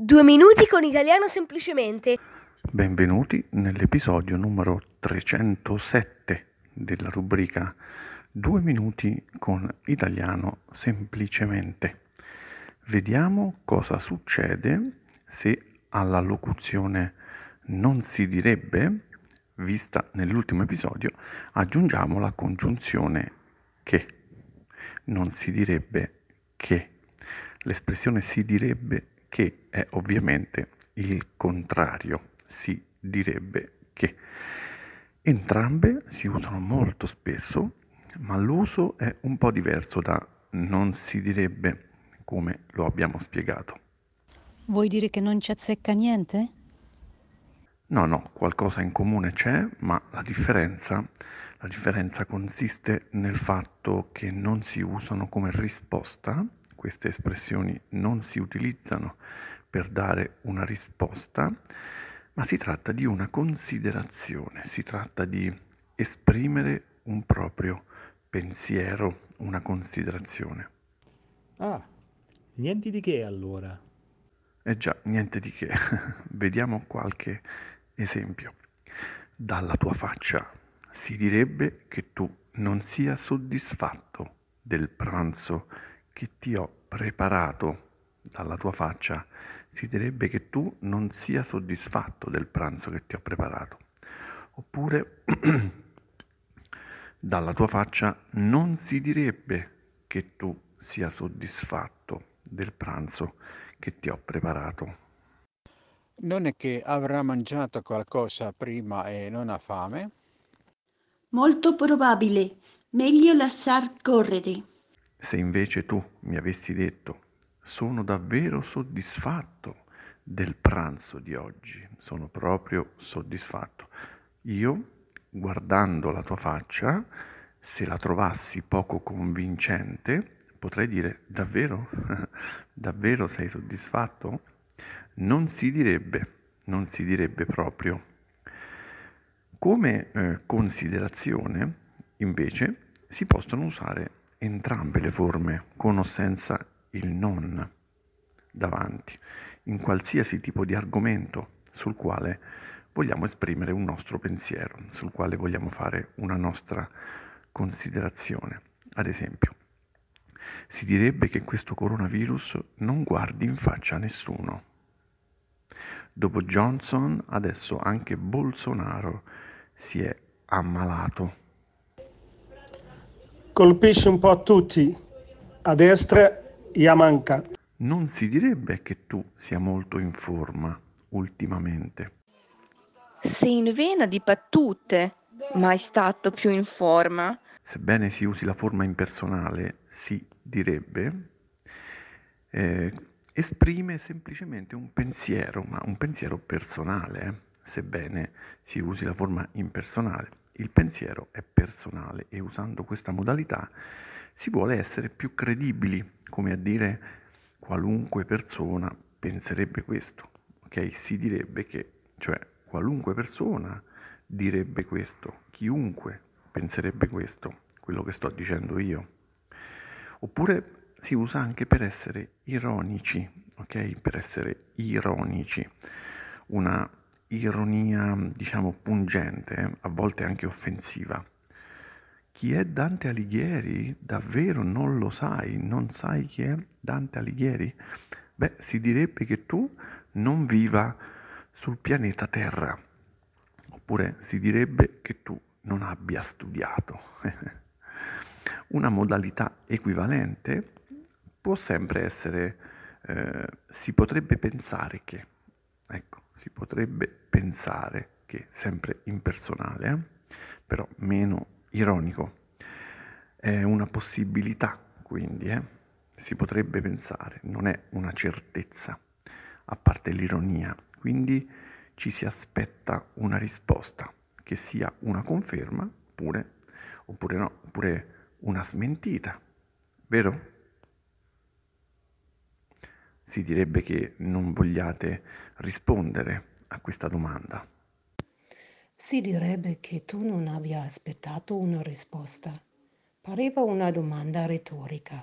Due minuti con italiano semplicemente. Benvenuti nell'episodio numero 307 della rubrica Due minuti con italiano semplicemente. Vediamo cosa succede se alla locuzione non si direbbe, vista nell'ultimo episodio, aggiungiamo la congiunzione che. Non si direbbe che. L'espressione si direbbe che è ovviamente il contrario, si direbbe che. Entrambe si usano molto spesso, ma l'uso è un po' diverso da non si direbbe, come lo abbiamo spiegato. Vuoi dire che non ci azzecca niente? No, no, qualcosa in comune c'è, ma la differenza, la differenza consiste nel fatto che non si usano come risposta queste espressioni non si utilizzano per dare una risposta, ma si tratta di una considerazione, si tratta di esprimere un proprio pensiero, una considerazione. Ah, niente di che allora. Eh già, niente di che. Vediamo qualche esempio. Dalla tua faccia si direbbe che tu non sia soddisfatto del pranzo che ti ho preparato dalla tua faccia, si direbbe che tu non sia soddisfatto del pranzo che ti ho preparato. Oppure dalla tua faccia non si direbbe che tu sia soddisfatto del pranzo che ti ho preparato. Non è che avrà mangiato qualcosa prima e non ha fame? Molto probabile. Meglio lasciar correre. Se invece tu mi avessi detto sono davvero soddisfatto del pranzo di oggi, sono proprio soddisfatto, io guardando la tua faccia, se la trovassi poco convincente, potrei dire davvero, davvero sei soddisfatto? Non si direbbe, non si direbbe proprio. Come eh, considerazione, invece, si possono usare entrambe le forme, con o senza il non davanti, in qualsiasi tipo di argomento sul quale vogliamo esprimere un nostro pensiero, sul quale vogliamo fare una nostra considerazione. Ad esempio, si direbbe che questo coronavirus non guardi in faccia a nessuno. Dopo Johnson, adesso anche Bolsonaro si è ammalato colpisce un po' tutti, a destra e a manca. Non si direbbe che tu sia molto in forma ultimamente. Sei in vena di battute, mai stato più in forma. Sebbene si usi la forma impersonale, si direbbe, eh, esprime semplicemente un pensiero, ma un pensiero personale, eh, sebbene si usi la forma impersonale. Il pensiero è personale e usando questa modalità si vuole essere più credibili, come a dire qualunque persona penserebbe questo, ok? Si direbbe che, cioè qualunque persona direbbe questo, chiunque penserebbe questo, quello che sto dicendo io. Oppure si usa anche per essere ironici, ok? Per essere ironici. Una ironia, diciamo, pungente, a volte anche offensiva. Chi è Dante Alighieri? Davvero non lo sai? Non sai chi è Dante Alighieri? Beh, si direbbe che tu non viva sul pianeta Terra, oppure si direbbe che tu non abbia studiato. Una modalità equivalente può sempre essere, eh, si potrebbe pensare che, ecco, si potrebbe pensare che sempre impersonale, eh? però meno ironico, è una possibilità, quindi eh? si potrebbe pensare, non è una certezza, a parte l'ironia, quindi ci si aspetta una risposta che sia una conferma oppure, oppure no, oppure una smentita, vero? Si direbbe che non vogliate rispondere a questa domanda. Si direbbe che tu non abbia aspettato una risposta. Pareva una domanda retorica.